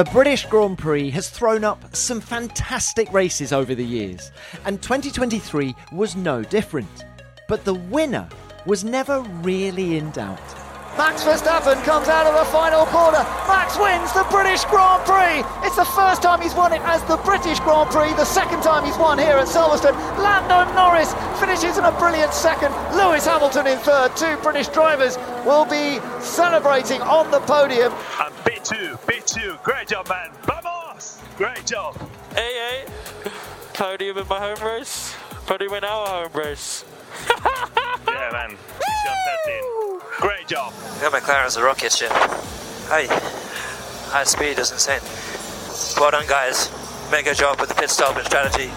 The British Grand Prix has thrown up some fantastic races over the years, and 2023 was no different. But the winner was never really in doubt. Max Verstappen comes out of the final corner. Max wins the British Grand Prix. It's the first time he's won it as the British Grand Prix, the second time he's won here at Silverstone. Lando Norris finishes in a brilliant second. Lewis Hamilton in third. Two British drivers will be celebrating on the podium. And P2, P2, great job, man. Vamos! Great job. Hey, hey. Podium in my home race. Podium in our home race. Yeah, man. Great job. Yeah, McLaren's a rocket ship. High, high speed is insane. Well done, guys. Mega job with the pit stop and strategy.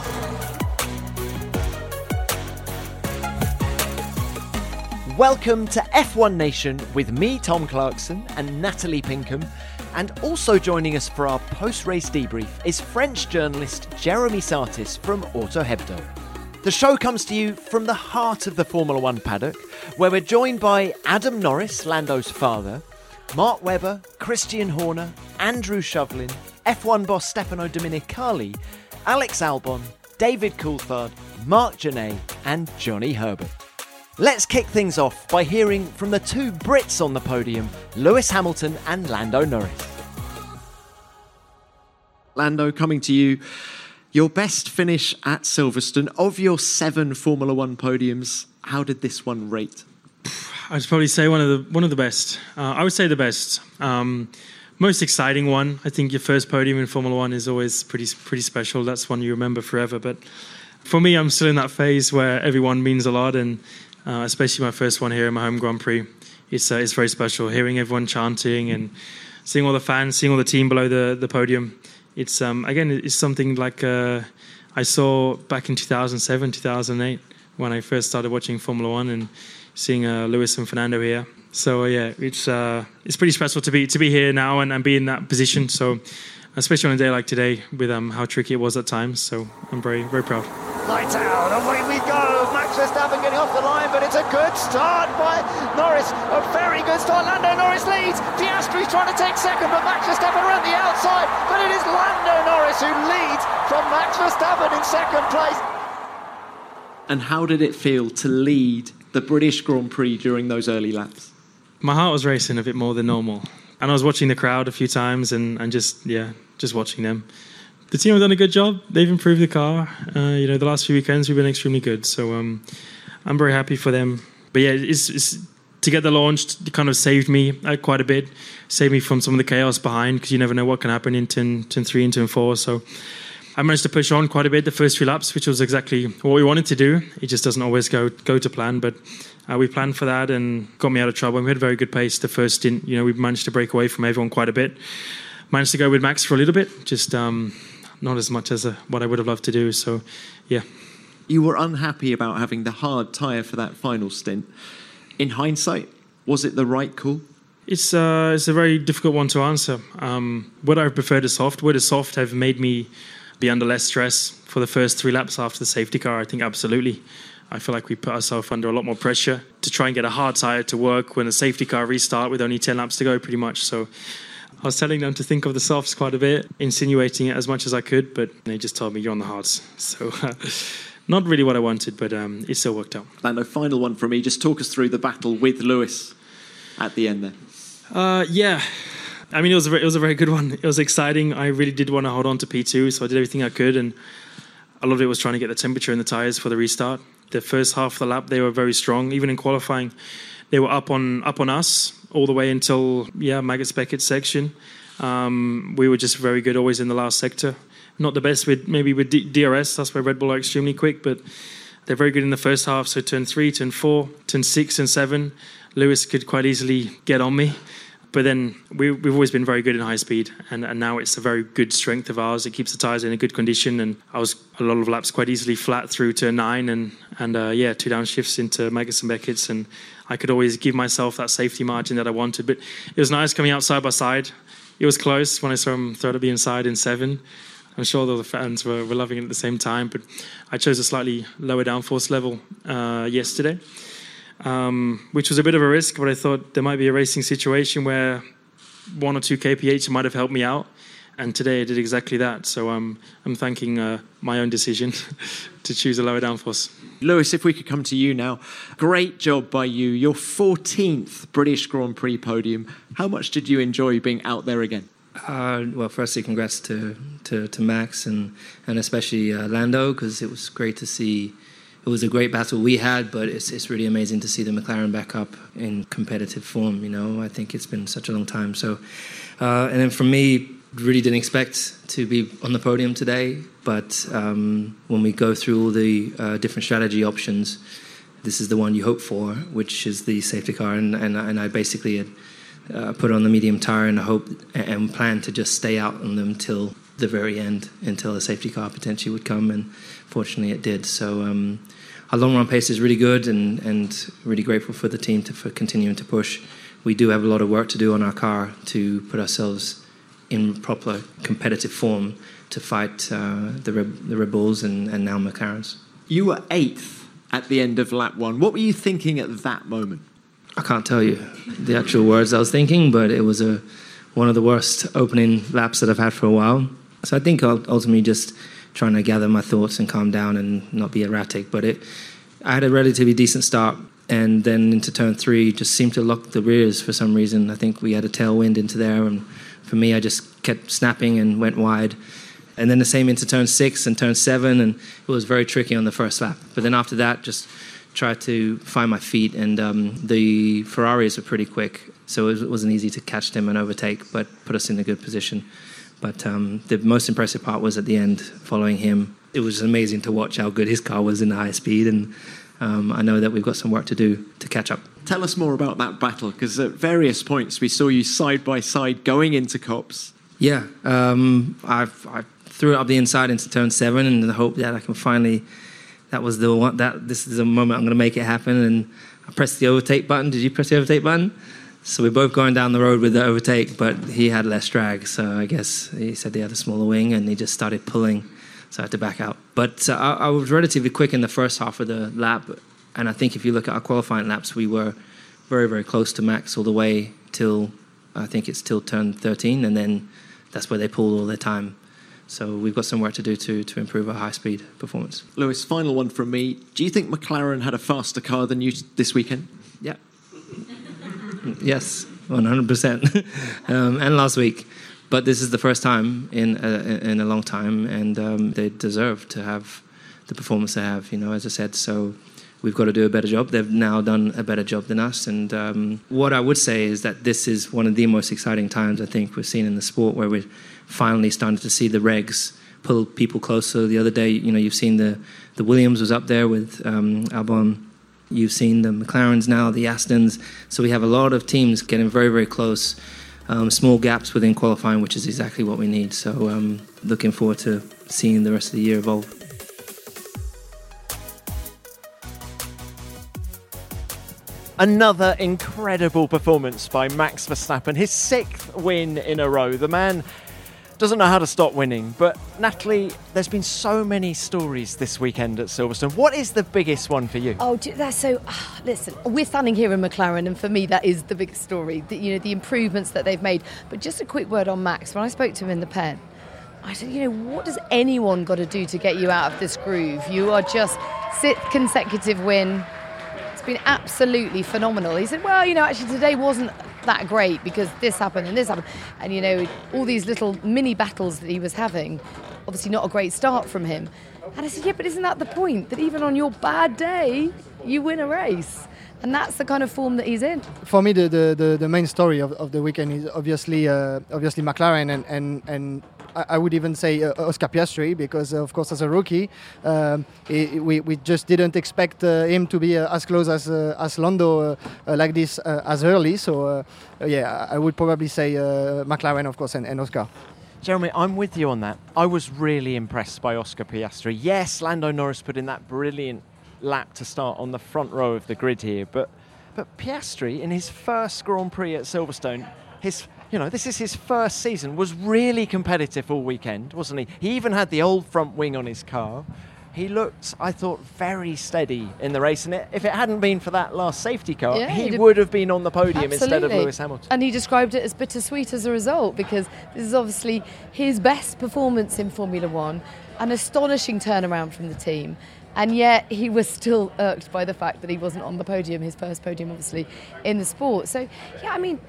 Welcome to F1 Nation with me, Tom Clarkson, and Natalie Pinkham. And also joining us for our post race debrief is French journalist Jeremy Satis from Auto Hebdo. The show comes to you from the heart of the Formula One paddock, where we're joined by Adam Norris, Lando's father, Mark Webber, Christian Horner, Andrew Shovlin, F1 boss Stefano Domenicali, Alex Albon, David Coulthard, Marc Gene, and Johnny Herbert. Let's kick things off by hearing from the two Brits on the podium, Lewis Hamilton and Lando Norris. Lando, coming to you your best finish at Silverstone of your seven Formula One podiums. How did this one rate? I'd probably say one of the one of the best. Uh, I would say the best. Um, most exciting one. I think your first podium in Formula One is always pretty pretty special. That's one you remember forever. But for me, I'm still in that phase where everyone means a lot, and uh, especially my first one here in my home Grand Prix. It's uh, it's very special. Hearing everyone chanting and seeing all the fans, seeing all the team below the the podium it's um, again it's something like uh, I saw back in 2007, 2008 when I first started watching Formula One and seeing uh, Lewis and Fernando here. So uh, yeah, it's uh, it's pretty special to be to be here now and, and be in that position. So especially on a day like today with um, how tricky it was at times. So I'm very very proud. Lights out, away we go. Max Verstappen getting off the line, but it's a good start by Norris. A very good start. Lando Norris leads. Piastri's trying to take second, but Max Verstappen around the outside. But it is Lando Norris who leads from Max Verstappen in second place. And how did it feel to lead the British Grand Prix during those early laps? My heart was racing a bit more than normal. And I was watching the crowd a few times and, and just, yeah, just watching them the team have done a good job. They've improved the car. Uh, you know, the last few weekends we've been extremely good. So um, I'm very happy for them. But yeah, it's, it's, to get the launch kind of saved me uh, quite a bit. Saved me from some of the chaos behind because you never know what can happen in turn, turn three and turn four. So I managed to push on quite a bit the first few laps, which was exactly what we wanted to do. It just doesn't always go go to plan, but uh, we planned for that and got me out of trouble. And we had a very good pace the first stint. You know, we managed to break away from everyone quite a bit. Managed to go with Max for a little bit, just um, not as much as uh, what I would have loved to do. So, yeah. You were unhappy about having the hard tyre for that final stint. In hindsight, was it the right call? It's uh, it's a very difficult one to answer. Um, would I have preferred a soft? Would a soft have made me be under less stress for the first three laps after the safety car? I think absolutely. I feel like we put ourselves under a lot more pressure to try and get a hard tyre to work when the safety car restart with only 10 laps to go, pretty much. So I was telling them to think of the softs quite a bit, insinuating it as much as I could, but they just told me you're on the hards. So, not really what I wanted, but um, it still worked out. And a final one from me. Just talk us through the battle with Lewis at the end there. Uh, yeah. I mean, it was, a, it was a very good one. It was exciting. I really did want to hold on to P2, so I did everything I could. And a lot of it was trying to get the temperature in the tyres for the restart. The first half of the lap, they were very strong. Even in qualifying, they were up on up on us all the way until yeah Maggotts Becketts section. Um, we were just very good always in the last sector. Not the best with maybe with D- DRS. That's where Red Bull are extremely quick, but they're very good in the first half. So turn three, turn four, turn six, and seven, Lewis could quite easily get on me. but then we, we've always been very good in high speed, and, and now it's a very good strength of ours. It keeps the tyres in a good condition, and I was a lot of laps quite easily flat through to nine, and and uh, yeah, two downshifts into Maggotts and Becketts, and I could always give myself that safety margin that I wanted. But it was nice coming out side by side. It was close when I saw him throw to be inside in seven. I'm sure all the fans were, were loving it at the same time, but I chose a slightly lower downforce level uh, yesterday um, which was a bit of a risk, but I thought there might be a racing situation where one or two kph might have helped me out. And today I did exactly that. So um, I'm thanking uh, my own decision to choose a lower downforce. Lewis, if we could come to you now. Great job by you. Your 14th British Grand Prix podium. How much did you enjoy being out there again? Uh, well, firstly, congrats to, to, to, Max and, and especially uh, Lando because it was great to see it was a great battle we had, but it's it's really amazing to see the McLaren back up in competitive form. You know, I think it's been such a long time. So, uh, and then for me, really didn't expect to be on the podium today. But um, when we go through all the uh, different strategy options, this is the one you hope for, which is the safety car, and and, and I basically had. Uh, put on the medium tire and hope and plan to just stay out on them till the very end, until a safety car potentially would come, and fortunately it did. So um, our long run pace is really good and, and really grateful for the team to, for continuing to push. We do have a lot of work to do on our car to put ourselves in proper competitive form to fight uh, the, Red, the Red Bulls and, and now McLarens. You were eighth at the end of lap one. What were you thinking at that moment? I can't tell you the actual words I was thinking, but it was a one of the worst opening laps that I've had for a while. So I think I'll ultimately just trying to gather my thoughts and calm down and not be erratic. But it, I had a relatively decent start, and then into turn three, just seemed to lock the rears for some reason. I think we had a tailwind into there, and for me, I just kept snapping and went wide. And then the same into turn six and turn seven, and it was very tricky on the first lap. But then after that, just tried to find my feet, and um, the Ferraris were pretty quick, so it wasn't easy to catch them and overtake, but put us in a good position. But um, the most impressive part was at the end, following him. It was amazing to watch how good his car was in the high speed, and um, I know that we've got some work to do to catch up. Tell us more about that battle, because at various points we saw you side by side going into Copse. Yeah, um, I threw it up the inside into turn seven, in the hope that I can finally. That was the one. That this is the moment I'm going to make it happen, and I pressed the overtake button. Did you press the overtake button? So we're both going down the road with the overtake, but he had less drag. So I guess he said he had a smaller wing and he just started pulling. So I had to back out. But uh, I, I, was relatively quick in the first half of the lap. And I think if you look at our qualifying laps, we were very, very close to max all the way till I think it's till turn 13. And then that's where they pulled all their time. So we've got some work to do to, to improve our high speed performance. Lewis, final one from me. Do you think McLaren had a faster car than you this weekend? Yeah. Yes, 100%. um, and last week. But this is the first time in a, in a long time, and um, they deserve to have the performance they have, you know, as I said. So we've got to do a better job. They've now done a better job than us. And um, what I would say is that this is one of the most exciting times I think we've seen in the sport where we're finally starting to see the regs pull people closer. The other day, you know, you've seen the, the Williams was up there with um, Albon You've seen the McLarens now, the Astons. So we have a lot of teams getting very, very close. Um, small gaps within qualifying, which is exactly what we need. So um, looking forward to seeing the rest of the year evolve. Another incredible performance by Max Verstappen, his sixth win in a row. The man doesn't know how to stop winning. But Natalie, there's been so many stories this weekend at Silverstone. What is the biggest one for you? Oh, that's so. Uh, listen, we're standing here in McLaren, and for me, that is the biggest story. The, you know, the improvements that they've made. But just a quick word on Max. When I spoke to him in the pen, I said, you know, what does anyone got to do to get you out of this groove? You are just sixth consecutive win. Been absolutely phenomenal. He said, well, you know, actually today wasn't that great because this happened and this happened. And, you know, all these little mini battles that he was having, obviously not a great start from him. And I said, yeah, but isn't that the point? That even on your bad day, you win a race. And that's the kind of form that he's in. For me, the, the, the, the main story of, of the weekend is obviously uh, obviously McLaren and, and, and I would even say uh, Oscar Piastri because, uh, of course, as a rookie, um, we, we just didn't expect uh, him to be uh, as close as uh, as Lando uh, like this as early. So, yeah, I would probably say McLaren, of course, and, and Oscar. Jeremy, I'm with you on that. I was really impressed by Oscar Piastri. Yes, Lando Norris put in that brilliant lap to start on the front row of the grid here, but but Piastri in his first Grand Prix at Silverstone, his you know this is his first season, was really competitive all weekend, wasn't he? He even had the old front wing on his car he looked, I thought, very steady in the race. And if it hadn't been for that last safety car, yeah, he would have been on the podium Absolutely. instead of Lewis Hamilton. And he described it as bittersweet as a result because this is obviously his best performance in Formula One, an astonishing turnaround from the team. And yet he was still irked by the fact that he wasn't on the podium, his first podium, obviously, in the sport. So, yeah, I mean,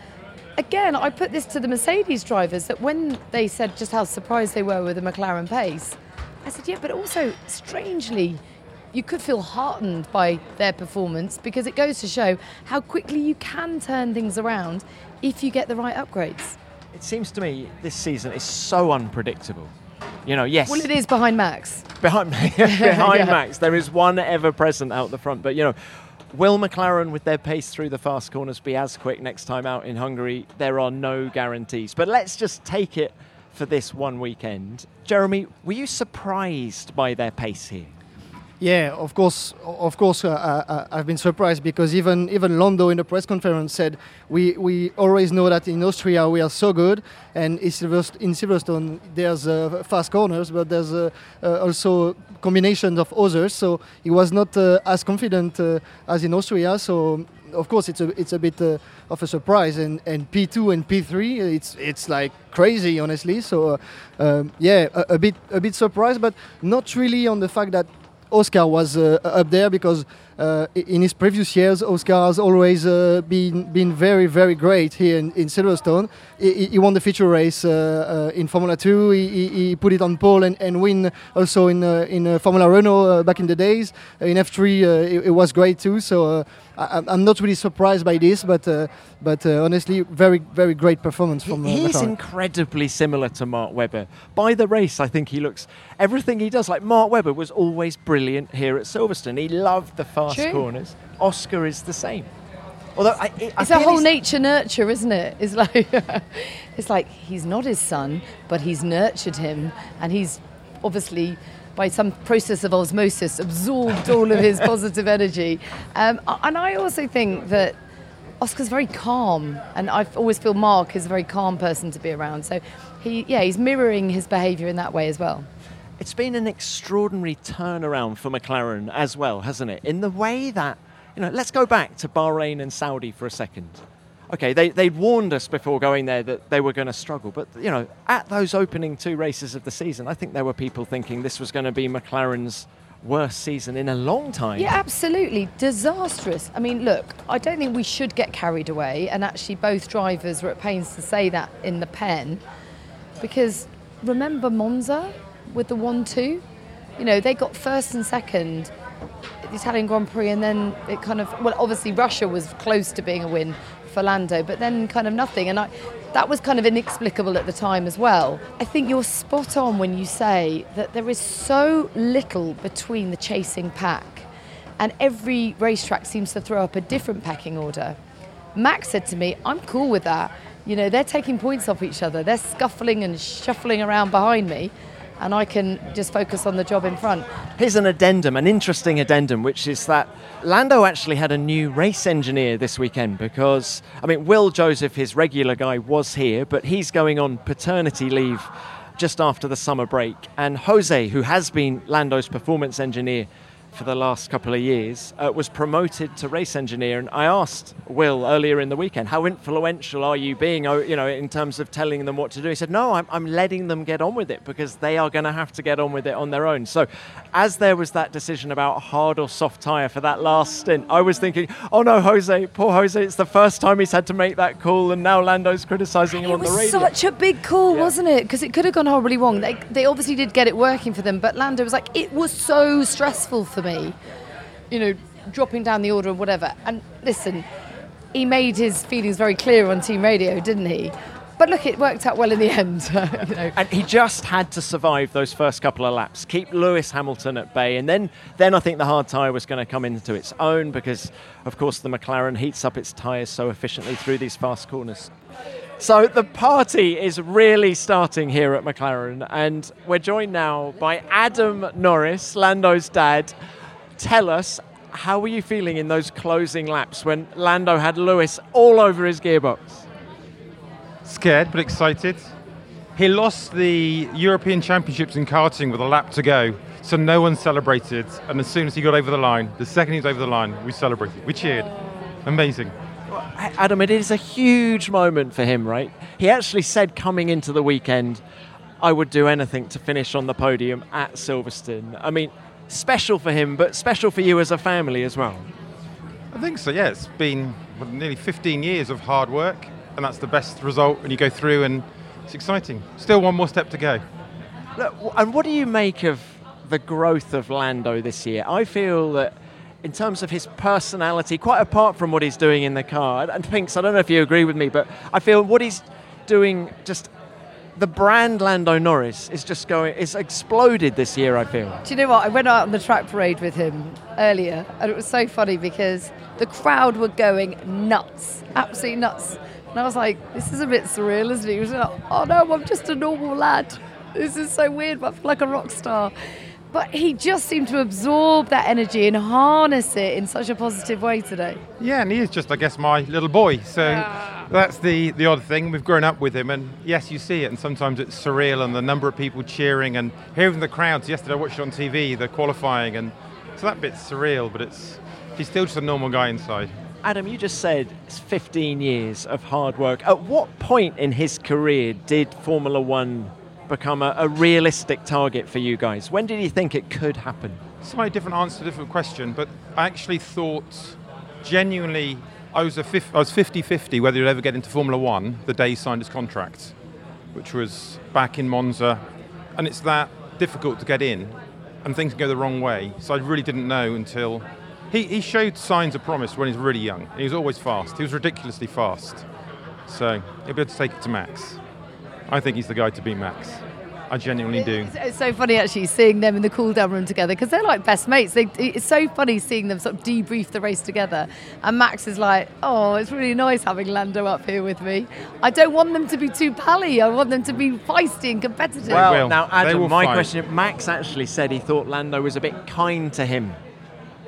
again, I put this to the Mercedes drivers that when they said just how surprised they were with the McLaren pace, I said, yeah, but also strangely, you could feel heartened by their performance because it goes to show how quickly you can turn things around if you get the right upgrades. It seems to me this season is so unpredictable. You know, yes. Well, it is behind Max. Behind, behind yeah. Max, there is one ever present out the front. But you know, will McLaren, with their pace through the fast corners, be as quick next time out in Hungary? There are no guarantees. But let's just take it for this one weekend. Jeremy, were you surprised by their pace here? Yeah, of course, of course, uh, uh, uh, I've been surprised because even even Lando in the press conference said we, we always know that in Austria we are so good, and in Silverstone there's uh, fast corners, but there's uh, uh, also combinations of others. So he was not as confident as in Austria. So of course, it's a it's a bit of a surprise. And, and P2 and P3, it's it's like crazy, honestly. So um, yeah, a, a, bit a bit surprised, but not really on the fact that Oscar was uh, up there because uh, in his previous years, Oscar has always uh, been been very very great here in, in Silverstone. He, he, won the feature race uh, uh in Formula Two. He, he, put it on pole and, and win also in uh, in uh, Formula Renault back in the days. in F3, it, it, was great too. So I, am not really surprised by this, but but honestly, very very great performance from. He's incredibly similar to Mark Webber. By the race, I think he looks everything he does. Like Mark Webber was always brilliant here at Silverstone. He loved the fast True. corners. Oscar is the same. Although I, I it's a whole nature nurture, isn't it? It's like it's like he's not his son, but he's nurtured him, and he's obviously by some process of osmosis absorbed all of his positive energy. Um, and I also think that Oscar's very calm, and I always feel Mark is a very calm person to be around. So he, yeah, he's mirroring his behaviour in that way as well. It's been an extraordinary turnaround for McLaren as well, hasn't it? In the way that, you know, let's go back to Bahrain and Saudi for a second. Okay, they, they'd warned us before going there that they were going to struggle, but, you know, at those opening two races of the season, I think there were people thinking this was going to be McLaren's worst season in a long time. Yeah, absolutely. Disastrous. I mean, look, I don't think we should get carried away, and actually, both drivers were at pains to say that in the pen because remember Monza? with the 1 2. You know, they got first and second the Italian Grand Prix, and then it kind of, well, obviously Russia was close to being a win for Lando, but then kind of nothing. And I, that was kind of inexplicable at the time as well. I think you're spot on when you say that there is so little between the chasing pack, and every racetrack seems to throw up a different packing order. Max said to me, I'm cool with that. You know, they're taking points off each other, they're scuffling and shuffling around behind me and I can just focus on the job in front. Here's an addendum, an interesting addendum, which is that Lando actually had a new race engineer this weekend because, I mean, Will Joseph, his regular guy, was here, but he's going on paternity leave just after the summer break. And Jose, who has been Lando's performance engineer, for the last couple of years, uh, was promoted to race engineer. And I asked Will earlier in the weekend, how influential are you being, oh, you know, in terms of telling them what to do? He said, no, I'm, I'm letting them get on with it because they are going to have to get on with it on their own. So as there was that decision about hard or soft tyre for that last stint, I was thinking, oh no, Jose, poor Jose, it's the first time he's had to make that call and now Lando's criticising him it on the radio. It was such a big call, yeah. wasn't it? Because it could have gone horribly wrong. They, they obviously did get it working for them, but Lando was like, it was so stressful for me. You know, dropping down the order and whatever. And listen, he made his feelings very clear on team radio, didn't he? But look, it worked out well in the end. you know. And he just had to survive those first couple of laps, keep Lewis Hamilton at bay, and then, then I think the hard tyre was going to come into its own because, of course, the McLaren heats up its tyres so efficiently through these fast corners. So the party is really starting here at McLaren, and we're joined now by Adam Norris, Lando's dad. Tell us, how were you feeling in those closing laps when Lando had Lewis all over his gearbox? Scared but excited. He lost the European Championships in karting with a lap to go, so no one celebrated. And as soon as he got over the line, the second he was over the line, we celebrated. We cheered. Amazing. Adam, it is a huge moment for him, right? He actually said coming into the weekend, I would do anything to finish on the podium at Silverstone. I mean, special for him, but special for you as a family as well. I think so, yeah. It's been nearly 15 years of hard work, and that's the best result. And you go through, and it's exciting. Still one more step to go. Look, and what do you make of the growth of Lando this year? I feel that in terms of his personality, quite apart from what he's doing in the car, and Pinks, I don't know if you agree with me, but I feel what he's doing just the brand Lando Norris is just going, it's exploded this year, I feel. Do you know what? I went out on the track parade with him earlier, and it was so funny because the crowd were going nuts, absolutely nuts. And I was like, this is a bit surreal, isn't it? He was like, oh no, I'm just a normal lad. This is so weird, but I feel like a rock star. But he just seemed to absorb that energy and harness it in such a positive way today. Yeah, and he is just, I guess, my little boy. So yeah. that's the, the odd thing. We've grown up with him, and yes, you see it, and sometimes it's surreal, and the number of people cheering, and hearing the crowds. Yesterday, I watched it on TV, the qualifying, and so that bit's surreal, but it's he's still just a normal guy inside. Adam, you just said it's 15 years of hard work. At what point in his career did Formula One become a, a, realistic target for you guys? When did you think it could happen? Slightly different answer to a different question, but I actually thought genuinely I was, was 50-50 whether he'd ever get into Formula One the day he signed his contract, which was back in Monza. And it's that difficult to get in, and things can go the wrong way. So I really didn't know until he, he showed signs of promise when he was really young. He was always fast. He was ridiculously fast. So he'll be able to take it to Max. I think he's the guy to beat Max. I genuinely do. It's, it's, so funny actually seeing them in the cool down room together because they're like best mates. They, it's so funny seeing them sort of debrief the race together. And Max is like, oh, it's really nice having Lando up here with me. I don't want them to be too pally. I want them to be feisty and competitive. Well, now Adam, my fight. question: Max actually said he thought Lando was a bit kind to him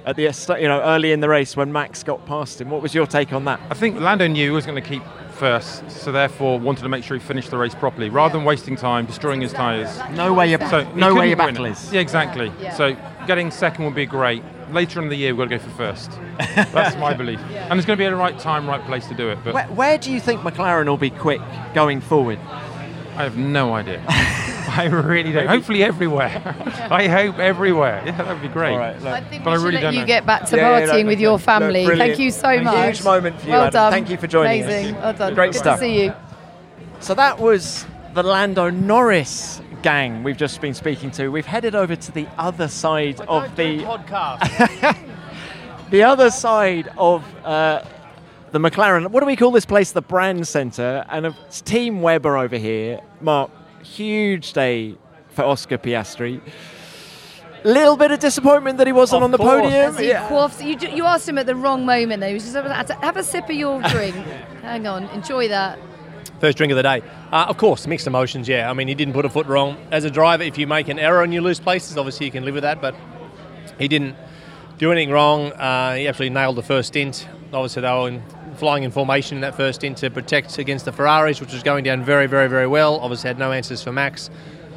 at the you know early in the race when Max got past him. What was your take on that? I think Lando knew he was going to keep first, so therefore wanted to make sure he finished the race properly, rather than wasting time destroying his tyres. No way your so no way your battle is. Yeah, exactly. Yeah. So getting second would be great. Later in the year, we've got to go for first. That's my belief. Yeah. And it's going to be at the right time, right place to do it. But where, where do you think McLaren will be quick going forward? I have no idea. I really don't. Hopefully everywhere. I hope everywhere. Yeah, that would be great. All right, I think but I really let don't you know. get back to yeah, partying yeah, no, with your family. No, Thank you so a much. Huge moment for you, well Adam. Done. Thank you for joining us. Amazing. us. Well done. Great Good stuff. to see you. So that was the Lando Norris gang we've just been speaking to. We've headed over to the other side of the podcast. the other side of uh, the McLaren. What do we call this place? The Brand Centre. And it's Team Webber over here. Mark, huge day for Oscar Piastri. Little bit of disappointment that he wasn't of on the course. podium. Yeah. You, you asked him at the wrong moment. Though. He was just have a sip of your drink. Hang on, enjoy that. First drink of the day. Uh, of course, mixed emotions. Yeah, I mean, he didn't put a foot wrong. As a driver, if you make an error and you lose places, obviously you can live with that. But he didn't do anything wrong. Uh, he absolutely nailed the first stint. Obviously, they were in, flying in formation in that first stint to protect against the Ferraris, which was going down very, very, very well. Obviously, had no answers for Max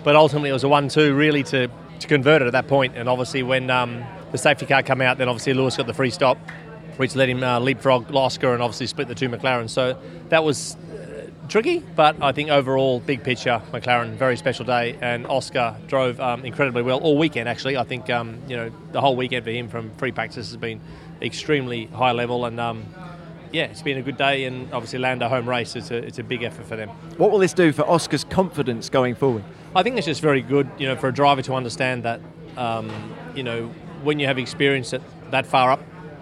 but ultimately it was a one-two really to, to convert it at that point. And obviously when um, the safety car came out, then obviously Lewis got the free stop, which let him uh, leapfrog Oscar and obviously split the two McLarens. So that was uh, tricky, but I think overall, big picture, McLaren, very special day, and Oscar drove um, incredibly well all weekend. Actually, I think um, you know the whole weekend for him from free practice has been extremely high level, and um, yeah, it's been a good day, and obviously land a home race. It's a, it's a big effort for them. What will this do for Oscar's confidence going forward? I think it's just very good, you know, for a driver to understand that, um, you know, when you have experience at that far up,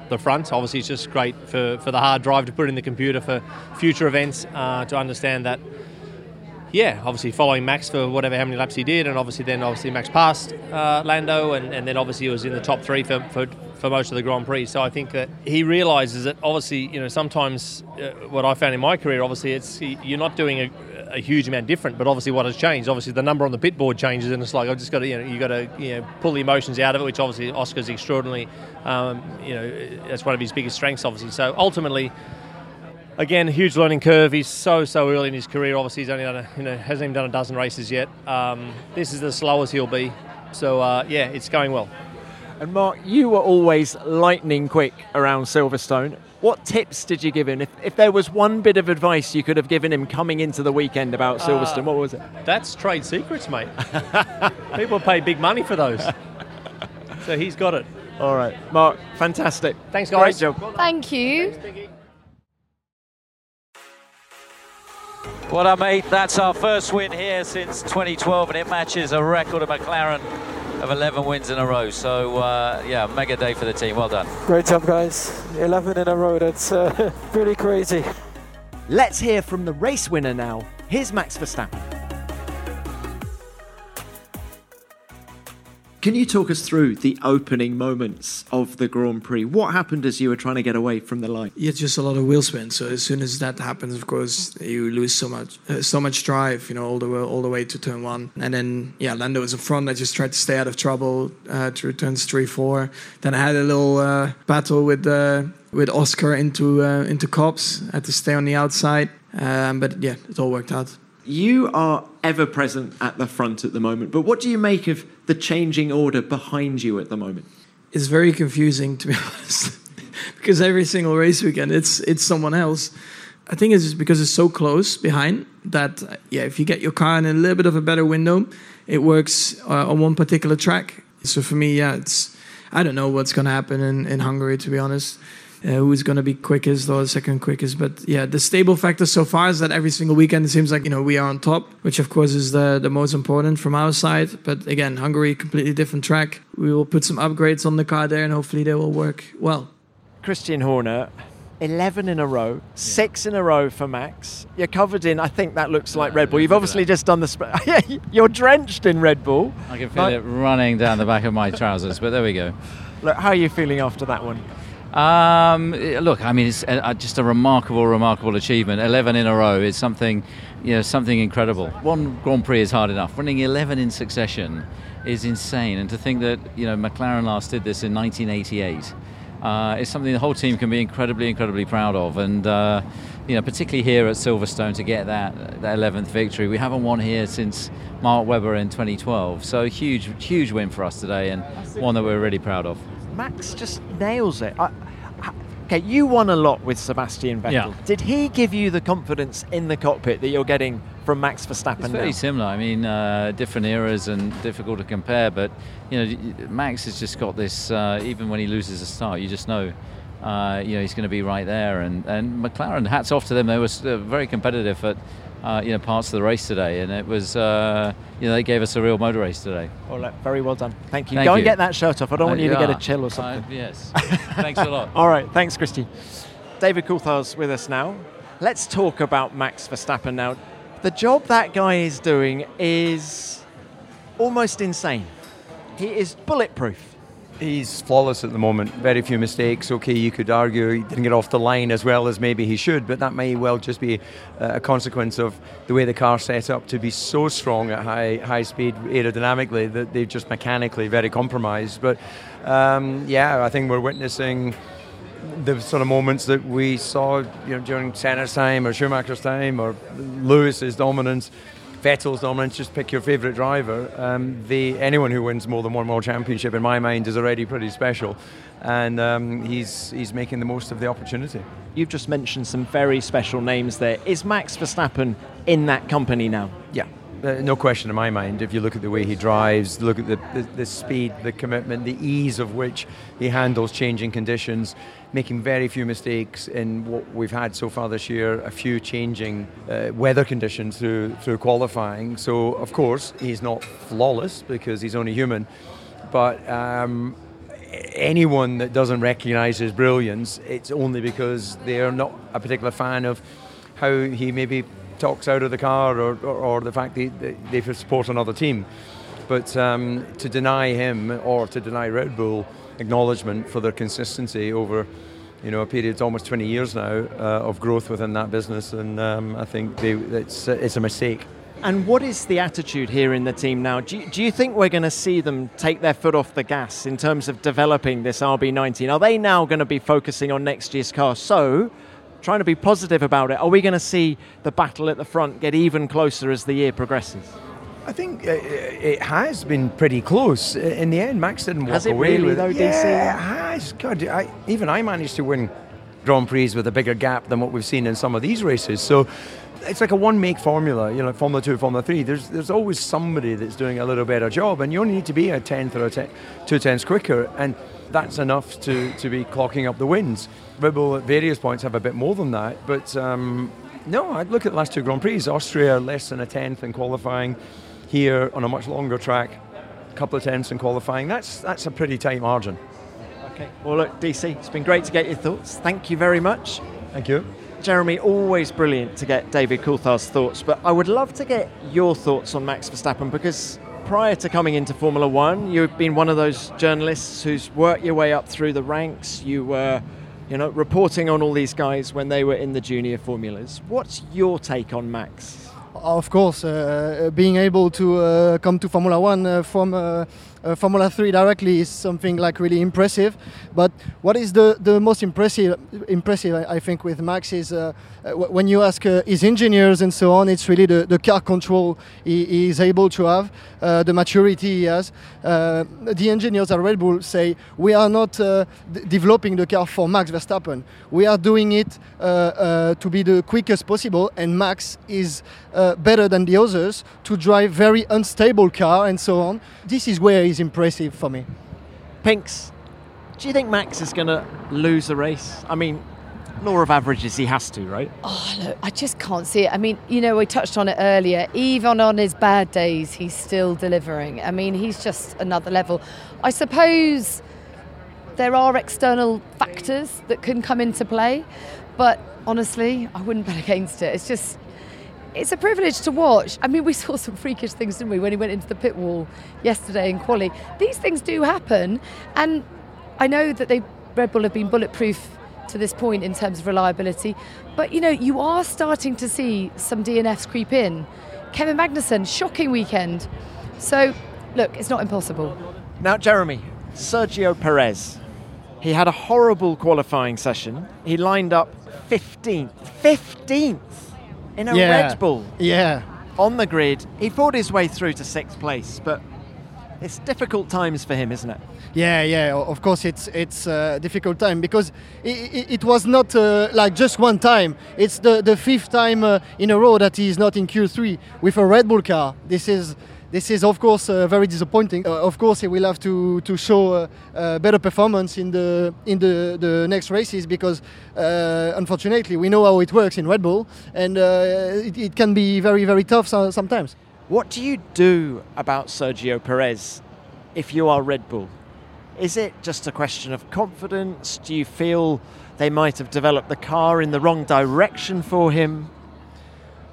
the front. Obviously, it's just great for, for the hard drive to put in the computer for future events uh, to understand that. Yeah, obviously following Max for whatever how many laps he did, and obviously then obviously Max passed uh, Lando, and, and then obviously he was in the top three for, for, for most of the Grand Prix. So I think that he realises that obviously you know sometimes uh, what I found in my career, obviously it's you're not doing a, a huge amount different, but obviously what has changed, obviously the number on the pit board changes, and it's like I've just got to you know you got to you know pull the emotions out of it, which obviously Oscar's extraordinarily, um, you know that's one of his biggest strengths, obviously. So ultimately. Again, huge learning curve. He's so so early in his career. Obviously, he's only done a, you know hasn't even done a dozen races yet. Um, this is the slowest he'll be. So uh, yeah, it's going well. And Mark, you were always lightning quick around Silverstone. What tips did you give him? If, if there was one bit of advice you could have given him coming into the weekend about Silverstone, uh, what was it? That's trade secrets, mate. People pay big money for those. so he's got it. All right. Mark, fantastic. Thanks, guys. Great job. Thank you. What well, mate, that's our first win here since 2012, and it matches a record of McLaren of 11 wins in a row. So, uh, yeah, mega day for the team. Well done. Great job, guys. 11 in a row. That's uh, pretty crazy. Let's hear from the race winner now. Here's Max Verstappen. Can you talk us through the opening moments of the Grand Prix? What happened as you were trying to get away from the line? Yeah, just a lot of wheel spin. So as soon as that happens, of course, you lose so much, uh, so much drive. You know, all the way, all the way to turn one, and then yeah, Lando was in front. I just tried to stay out of trouble uh, through turns three, four. Then I had a little uh, battle with uh, with Oscar into uh, into Copse. I had to stay on the outside, um, but yeah, it all worked out. You are ever present at the front at the moment, but what do you make of the changing order behind you at the moment? It's very confusing, to be honest, because every single race weekend it's it's someone else. I think it's just because it's so close behind that yeah, if you get your car in a little bit of a better window, it works uh, on one particular track. So for me, yeah, it's I don't know what's going to happen in, in Hungary, to be honest uh, who's going to be quickest or second quickest. But yeah, the stable factor so far is that every single weekend it seems like you know we are on top, which of course is the the most important from our side. But again, Hungary completely different track. We will put some upgrades on the car there, and hopefully they will work well. Christian Horner. 11 in a row, yeah. six in a row for Max. You're covered in, I think that looks like Red Bull. You've obviously just done the. Sp- you're drenched in Red Bull. I can feel like- it running down the back of my trousers, but there we go. Look, how are you feeling after that one? Um, look, I mean, it's a, just a remarkable, remarkable achievement. Eleven in a row is something, you know, something incredible. One Grand Prix is hard enough. Running eleven in succession is insane. And to think that you know McLaren last did this in 1988 uh, is something the whole team can be incredibly, incredibly proud of. And uh, you know, particularly here at Silverstone to get that that 11th victory. We haven't won here since Mark Webber in 2012. So huge, huge win for us today, and one that we're really proud of. Max just nails it. I, Okay, you won a lot with Sebastian Vettel. Yeah. Did he give you the confidence in the cockpit that you're getting from Max Verstappen? It's very now? similar. I mean, uh, different eras and difficult to compare, but you know, Max has just got this. Uh, even when he loses a start, you just know. Uh, you know he's going to be right there, and, and McLaren. Hats off to them. They were uh, very competitive at uh, you know parts of the race today, and it was uh, you know they gave us a real motor race today. Well, very well done. Thank you. Thank Go you. and get that shirt off. I don't uh, want you yeah, to get a chill or something. Yes. thanks a lot. All right. Thanks, Christy. David Coulthard's with us now. Let's talk about Max Verstappen now. The job that guy is doing is almost insane. He is bulletproof. He's flawless at the moment. Very few mistakes. Okay, you could argue he didn't get off the line as well as maybe he should, but that may well just be a consequence of the way the car's set up to be so strong at high high speed aerodynamically that they're just mechanically very compromised. But um, yeah, I think we're witnessing the sort of moments that we saw, you know, during Senna's time or Schumacher's time or Lewis's dominance Vettel's dominance, just pick your favourite driver. Um, the, anyone who wins more than one World Championship, in my mind, is already pretty special. And um, he's, he's making the most of the opportunity. You've just mentioned some very special names there. Is Max Verstappen in that company now? Yeah, uh, no question in my mind. If you look at the way he drives, look at the, the, the, speed, the commitment, the ease of which he handles changing conditions, making very few mistakes in what we've had so far this year, a few changing uh, weather conditions through, through qualifying. So, of course, he's not flawless because he's only human, but um, anyone that doesn't recognise his brilliance, it's only because they're not a particular fan of how he maybe talks out of the car or, or, or the fact that they, they support another team. But um, to deny him or to deny Red Bull acknowledgement for their consistency over you know a period almost 20 years now uh, of growth within that business, and um, I think they, it's it's a mistake. And what is the attitude here in the team now? Do you, do you think we're going to see them take their foot off the gas in terms of developing this RB19? Are they now going to be focusing on next year's car? So, trying to be positive about it, are we going to see the battle at the front get even closer as the year progresses? I think uh, it has been pretty close. In the end, Max didn't walk has it away really, with though. DC? Yeah, it has. God, I, even I managed to win Grand Prix with a bigger gap than what we've seen in some of these races. So it's like a one-make formula. You know, Formula Two, Formula Three. There's there's always somebody that's doing a little better job, and you only need to be a tenth or a ten, two tenths quicker, and that's enough to to be clocking up the wins. Red Bull at various points have a bit more than that, but. Um, no, I'd look at the last two Grand Prix. Austria less than a tenth in qualifying here on a much longer track, a couple of tenths in qualifying. That's that's a pretty tight margin. Okay. Well, look, DC, it's been great to get your thoughts. Thank you very much. Thank you. Jeremy, always brilliant to get David Coulthard's thoughts, but I would love to get your thoughts on Max Verstappen because prior to coming into Formula One, you've been one of those journalists who's worked your way up through the ranks. You were, you know, reporting on all these guys when they were in the junior formulas. What's your take on Max? Of course, uh, being able to uh, come to Formula One uh, from uh, uh, Formula 3 directly is something like really impressive. But what is the, the most impressive, impressive I, I think, with Max is uh, uh w- when you ask uh, his engineers and so on, it's really the, the car control he, he is able to have, uh, the maturity he has. the engineers at Red Bull say, we are not developing the car for Max Verstappen. We are doing it to be the quickest possible, and Max is better than the others to drive very unstable car and so on. This is where he's impressive for me. Pinks, do you think Max is going to lose the race? I mean, law of averages, he has to, right? Oh, look, I just can't see it. I mean, you know, we touched on it earlier. Even on his bad days, he's still delivering. I mean, he's just another level. I suppose there are external factors that can come into play, but honestly, I wouldn't bet against it. It's just it's a privilege to watch. I mean, we saw some freakish things, didn't we, when he went into the pit wall yesterday in quali. These things do happen, and I know that they Red Bull have been bulletproof to this point in terms of reliability, but you know, you are starting to see some DNFs creep in. Kevin Magnussen, shocking weekend. So, look, it's not impossible. Now, Jeremy, Sergio Perez. He had a horrible qualifying session. He lined up 15th. 15th! In a yeah. Red Bull. Yeah. On the grid. He fought his way through to sixth place, but it's difficult times for him, isn't it? Yeah, yeah. Of course, it's it's a difficult time because it, it, it was not uh, like just one time. It's the the fifth time uh, in a row that he is not in Q3 with a Red Bull car. This is this is of course uh, very disappointing. Uh, of course, he will have to to show uh, uh, better performance in the in the, the next races because uh, unfortunately we know how it works in Red Bull and it, it, can be very very tough so, sometimes. What do you do about Sergio Perez if you are Red Bull? Is it just a question of confidence? Do you feel they might have developed the car in the wrong direction for him?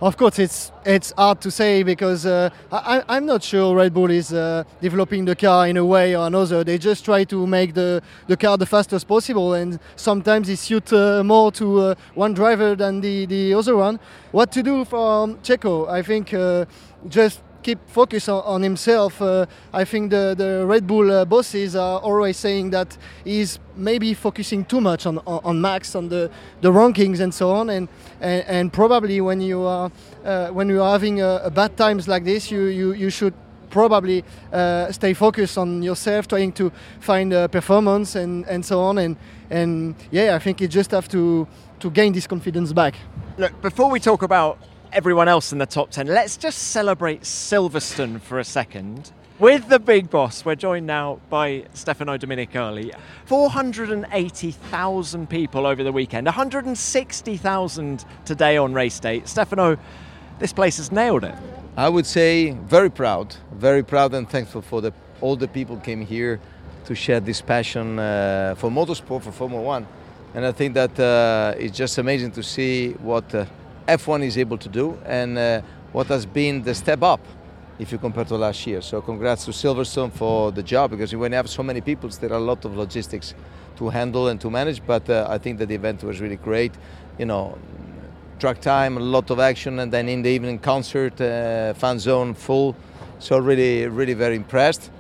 Of course, it's it's hard to say because uh, I, I'm not sure Red Bull is uh, developing the car in a way or another. They just try to make the, the car the fastest possible, and sometimes it suits uh, more to uh, one driver than the, the other one. What to do for Checo? I think uh, just keep focus on, on himself. Uh, I think the, the Red Bull uh, bosses are always saying that he's maybe focusing too much on, on, on, Max, on the, the rankings and so on. And, and, and probably when you are uh, when you are having a, a bad times like this, you, you, you should probably uh, stay focused on yourself, trying to find uh, performance and, and so on. And, and yeah, I think you just have to, to gain this confidence back. Look, before we talk about everyone else in the top 10. Let's just celebrate Silverstone for a second. With the big boss, we're joined now by Stefano Domenicali. 480,000 people over the weekend, 160,000 today on race day. Stefano, this place has nailed it. I would say very proud, very proud and thankful for the all the people came here to share this passion uh, for motorsport, for Formula One. And I think that uh, it's just amazing to see what uh, F1 is able to do and uh, what has been the step up if you compare to last year. So congrats to Silverstone for the job because when you have so many people, there are a lot of logistics to handle and to manage. But uh, I think that the event was really great. You know, track time, a lot of action, and then in the evening concert, uh, fan zone full. So really, really very impressed.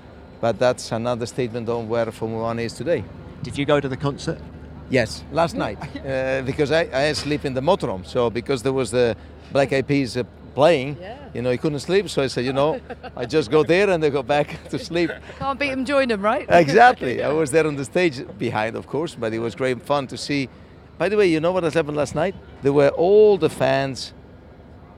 But that's another statement on where Formula One is today. Did you go to the concert? Yes, last night uh, because I, I sleep in the motorhome. So because there was the Black Eyed Peas uh, playing, you know, he couldn't sleep. So I said, you know, I just go there and then go back to sleep. Can't beat him, join him, right? exactly. I was there on the stage behind, of course, but it was great fun to see. By the way, you know what has happened last night? There were all the fans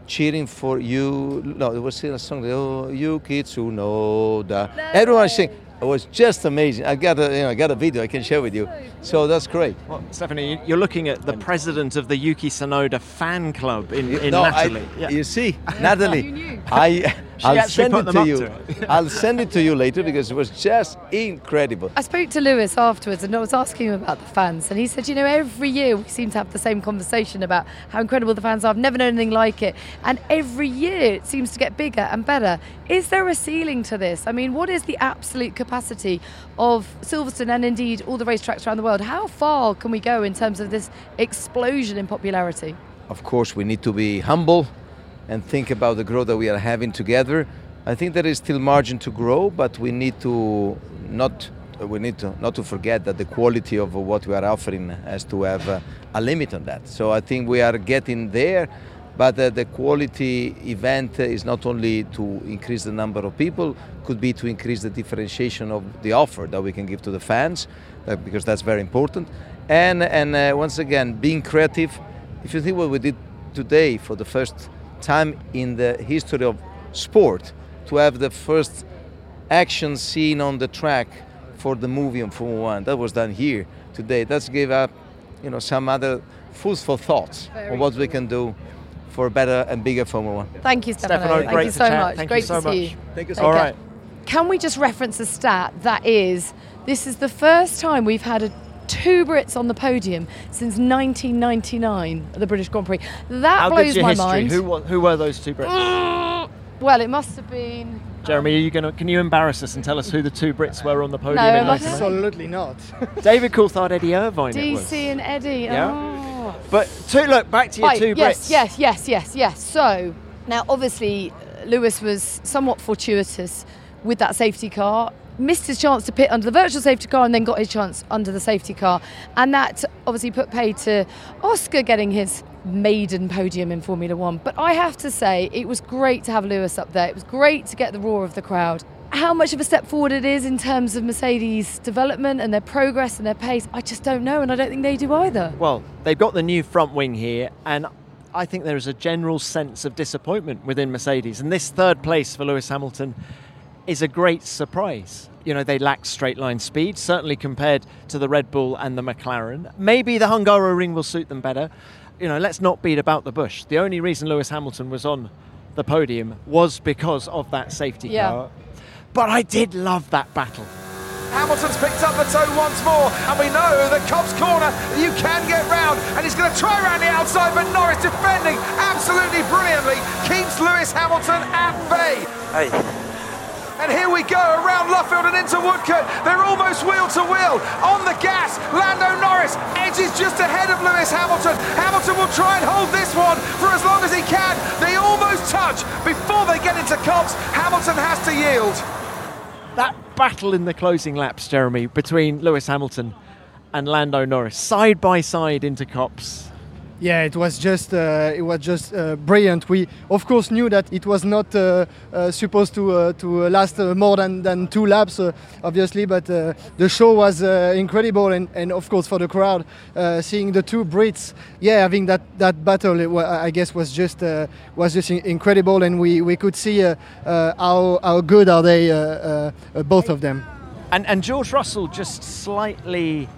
cheering for you. No, it was a song. Oh, Yuki Tsunoda. Everyone singing. It was just amazing. I got a, you know, I got a video I can share with you. So that's great. Well, Stefano, you're looking at the president of the Yuki Tsunoda fan club in, in no, Natalie. I, You see, Natalie, I, I'll send it to you. to it. I'll send it to you later because it was just incredible. I spoke to Lewis afterwards and I was asking him about the fans. And he said, you know, every year we seem to have the same conversation about how incredible the fans are. I've never known anything like it. And every year it seems to get bigger and better. Is there a ceiling to this? I mean, what is the absolute capacity of Silverstone and indeed all the racetracks around the world? How far can we go in terms of this explosion in popularity? Of course, we need to be humble and think about the growth that we are having together. I think there is still margin to grow, but we need to not we need to not to forget that the quality of what we are offering has to have uh, a limit on that. So I think we are getting there, but uh, the quality event is not only to increase the number of people, could be to increase the differentiation of the offer that we can give to the fans, uh, because that's very important. And and uh, once again, being creative. If you think what we did today for the first time in the history of sport, to have the first action scene on the track for the movie on Formula One. That was done here today. That's gave up, you know, some other food for thoughts Very on what we can do for a better and bigger Formula One. Thank you, Stefano. Stefano, Thank great you to so chat. much. Thank great you so to see much. you. Thank you Take so care. much. Can we just reference a stat that is this is the first time we've had a two Brits on the podium since 1999 at the British Grand Prix. That How blows good's your my history? mind. Who, who were those two Brits? Mm, well, it must have been. Jeremy, are um, you gonna, can you embarrass us and tell us who the two Brits were on the podium No, in I'm not 99? Absolutely not. David Coulthard, Eddie Irvine it was. DC and Eddie. Yeah. Oh. But two, look, back to your Right, two yes, Brits. yes, yes, yes, yes. So now, obviously, Lewis was somewhat fortuitous with that safety car. Missed his chance to pit under the virtual safety car and then got his chance under the safety car. And that obviously put pay to Oscar getting his maiden podium in Formula One. But I have to say, it was great to have Lewis up there. It was great to get the roar of the crowd. How much of a step forward it is in terms of Mercedes' development and their progress and their pace, I just don't know, and I don't think they do either. Well, they've got the new front wing here, and I think there is a general sense of disappointment within Mercedes. And this third place for Lewis Hamilton is a great surprise. You know, they lack straight line speed, certainly compared to the Red Bull and the McLaren. Maybe the Hungaroring will suit them better. You know, let's not beat about the bush. The only reason Lewis Hamilton was on the podium was because of that safety Yeah. car. But I did love that battle. Hamilton's picked up the toe once more, and we know that Copse corner you can get round, and he's going to try around the outside, but Norris defending absolutely brilliantly keeps Lewis Hamilton at bay. Hey, And here we go around Luffield and into Woodcote. They're almost wheel to wheel. On the gas, Lando Norris edges just ahead of Lewis Hamilton. Hamilton will try and hold this one for as long as he can. They almost touch before they get into Copse. Hamilton has to yield. Battle in the closing laps, Jeremy, between Lewis Hamilton and Lando Norris, side by side into Copse. Yeah, it was just uh, it was just uh, brilliant. We of course knew that it was not uh, uh, supposed to uh, to last uh, more than, than two laps, obviously. But the show was incredible, and, and of course for the crowd, seeing the two Brits, yeah, having that that battle, it I guess was just was just incredible, and we, we could see how how good are they, both of them. And and George Russell just slightly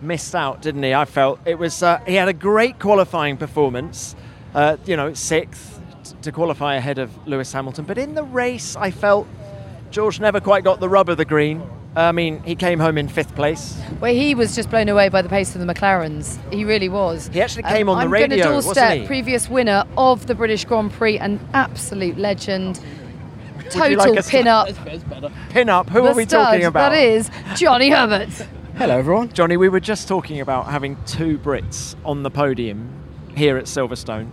missed out, didn't he? I felt it was uh, he had a great qualifying performance, uh, you know, sixth t- to qualify ahead of Lewis Hamilton. But in the race, I felt George never quite got the rub of the green. I mean, he came home in fifth place. Well, he was just blown away by the pace of the McLarens. He really was. He actually came on the I'm radio, wasn't doorstep he? previous winner of the British Grand Prix, an absolute legend. Total like pin-up. Pin up. Who The are we stud, talking about? That is Johnny Herbert. Hello, everyone. Johnny, we were just talking about having two Brits on the podium here at Silverstone.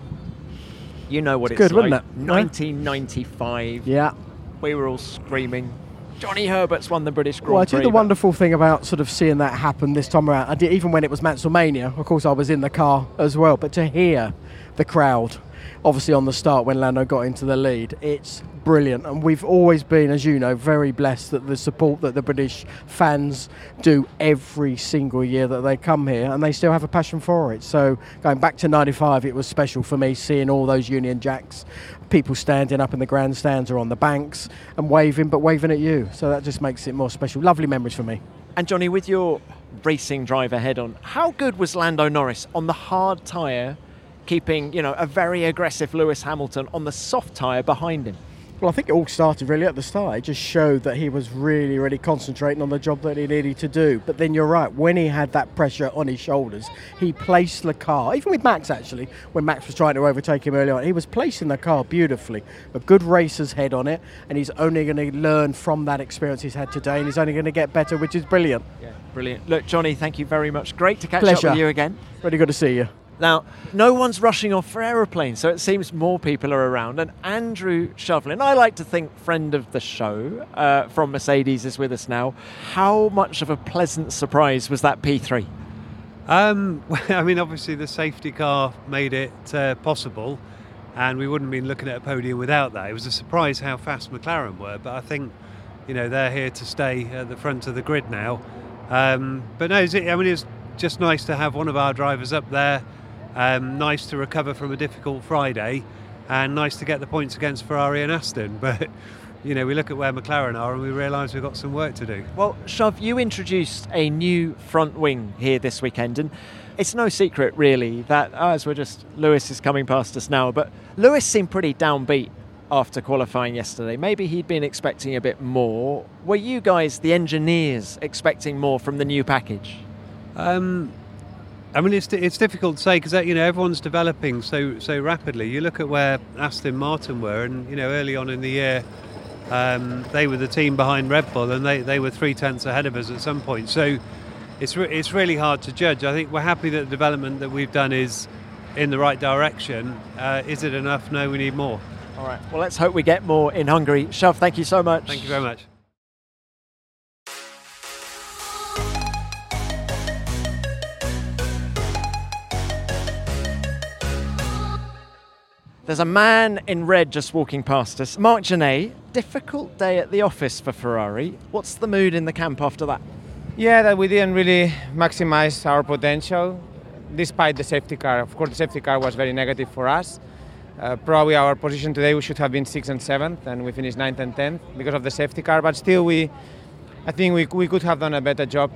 You know what It's it's, good, like. wasn't it? 1995. Yeah. We were all screaming. Johnny Herbert's won the British Grand Well, I Prix. think the wonderful thing about sort of seeing that happen this time around, I did, even when it was Mansellmania, of course I was in the car as well, but to hear the crowd, obviously on the start when Lando got into the lead, it's brilliant. And we've always been, as you know, very blessed that the support that the British fans do every single year that they come here, and they still have a passion for it. So going back to 95, it was special for me seeing all those Union Jacks, people standing up in the grandstands or on the banks and waving, but waving at you. So that just makes it more special. Lovely memories for me. And Johnny, with your racing driver head on, how good was Lando Norris on the hard tyre, keeping you know a very aggressive Lewis Hamilton on the soft tyre behind him? Well, I think it all started really at the start. It just showed that he was really, really concentrating on the job that he needed to do. But then you're right, when he had that pressure on his shoulders, he placed the car, even with Max actually, when Max was trying to overtake him early on, he was placing the car beautifully. A good racer's head on it, and he's only going to learn from that experience he's had today, and he's only going to get better, which is brilliant. Yeah, brilliant. Look, Johnny, thank you very much. Great to catch Pleasure. up with you again. Really good to see you. Now, no one's rushing off for aeroplanes, so it seems more people are around. And Andrew Shovlin, I like to think friend of the show uh, from Mercedes, is with us now. How much of a pleasant surprise was that P3? Um, I mean, obviously the safety car made it uh, possible, and we wouldn't have been looking at a podium without that. It was a surprise how fast McLaren were, but I think, you know, they're here to stay at the front of the grid now. Um, but no, I mean, it's just nice to have one of our drivers up there. Um, nice to recover from a difficult Friday, and nice to get the points against Ferrari and Aston. But you know, we look at where McLaren are, and we realise we've got some work to do. Well, Shov, you introduced a new front wing here this weekend, and it's no secret really that as we're just Lewis is coming past us now, but Lewis seemed pretty downbeat after qualifying yesterday. Maybe he'd been expecting a bit more. Were you guys, the engineers, expecting more from the new package? Um, I mean, it's, it's difficult to say because you know everyone's developing so so rapidly. You look at where Aston Martin were, and you know early on in the year, um, they were the team behind Red Bull, and they, they were three tenths ahead of us at some point. So it's re- it's really hard to judge. I think we're happy that the development that we've done is in the right direction. Uh, is it enough? No, we need more. All right. Well, let's hope we get more in Hungary. Shov, thank you so much. Thank you very much. There's a man in red just walking past us. Marc Gene, difficult day at the office for Ferrari. What's the mood in the camp after that? Yeah, that we didn't really maximize our potential despite the safety car. Of course, the safety car was very negative for us. Uh, probably our position today we should have been sixth and seventh, and we finished ninth and tenth because of the safety car. But still, we, I think we, we could have done a better job.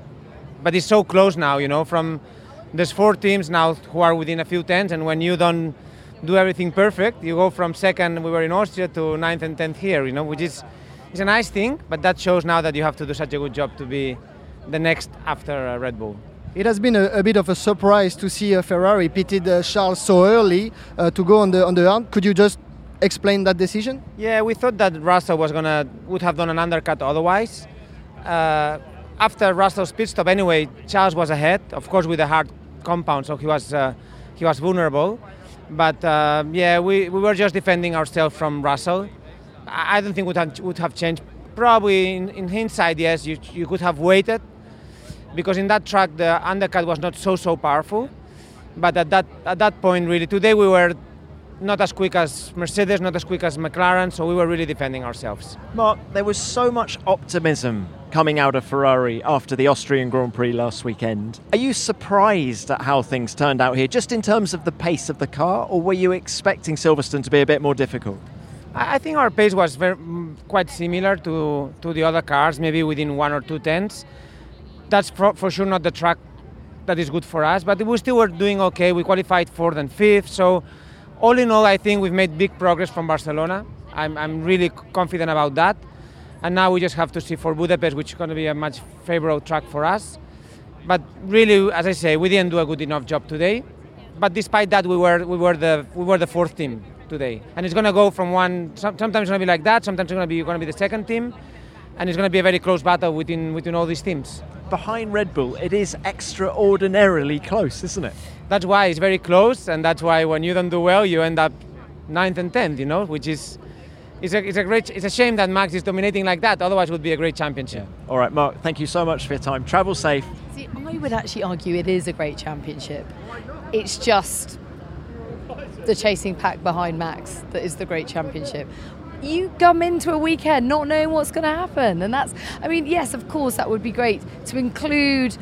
But it's so close now, you know. From there's four teams now who are within a few tenths, and when you don't do everything perfect, you go from second we were in Austria to ninth and tenth here, you know, which is is a nice thing. But that shows now that you have to do such a good job to be the next after uh, Red Bull. It has been a, a bit of a surprise to see a Ferrari pitted uh, Charles so early uh, to go on the on the arm. Could you just explain that decision? Yeah, we thought that Russell was gonna would have done an undercut otherwise. Uh, after Russell's pit stop, anyway, Charles was ahead, of course, with a hard compound, so he was uh, he was vulnerable. But uh, yeah, we, we were just defending ourselves from Russell. I don't think would have would have changed. Probably in, in hindsight, yes, you you could have waited because in that track the undercut was not so so powerful. But at that at that point, really, today we were not as quick as Mercedes, not as quick as McLaren, so we were really defending ourselves. Marc, there was so much optimism coming out of Ferrari after the Austrian Grand Prix last weekend. Are you surprised at how things turned out here, just in terms of the pace of the car, or were you expecting Silverstone to be a bit more difficult? I think our pace was very, mm, quite similar to, to the other cars, maybe within one or two tenths. That's for, for sure not the track that is good for us, but we still were doing okay. We qualified fourth and fifth, so all in all, I think we've made big progress from Barcelona. I'm, I'm really confident about that. And now we just have to see for Budapest, which is going to be a much favorable track for us. But really, as I say, we didn't do a good enough job today. But despite that, we were we were the we were the fourth team today, and it's going to go from one. Sometimes it's going to be like that. Sometimes it's going to be going to be the second team, and it's going to be a very close battle within within all these teams. Behind Red Bull, it is extraordinarily close, isn't it? That's why it's very close, and that's why when you don't do well, you end up ninth and tenth. You know, which is. It's a, it's a great. It's a shame that Max is dominating like that. Otherwise, it would be a great championship. All right, Marc. Thank you so much for your time. Travel safe. See, I would actually argue it is a great championship. It's just the chasing pack behind Max that is the great championship. You come into a weekend not knowing what's going to happen, and that's. I mean, yes, of course, that would be great to include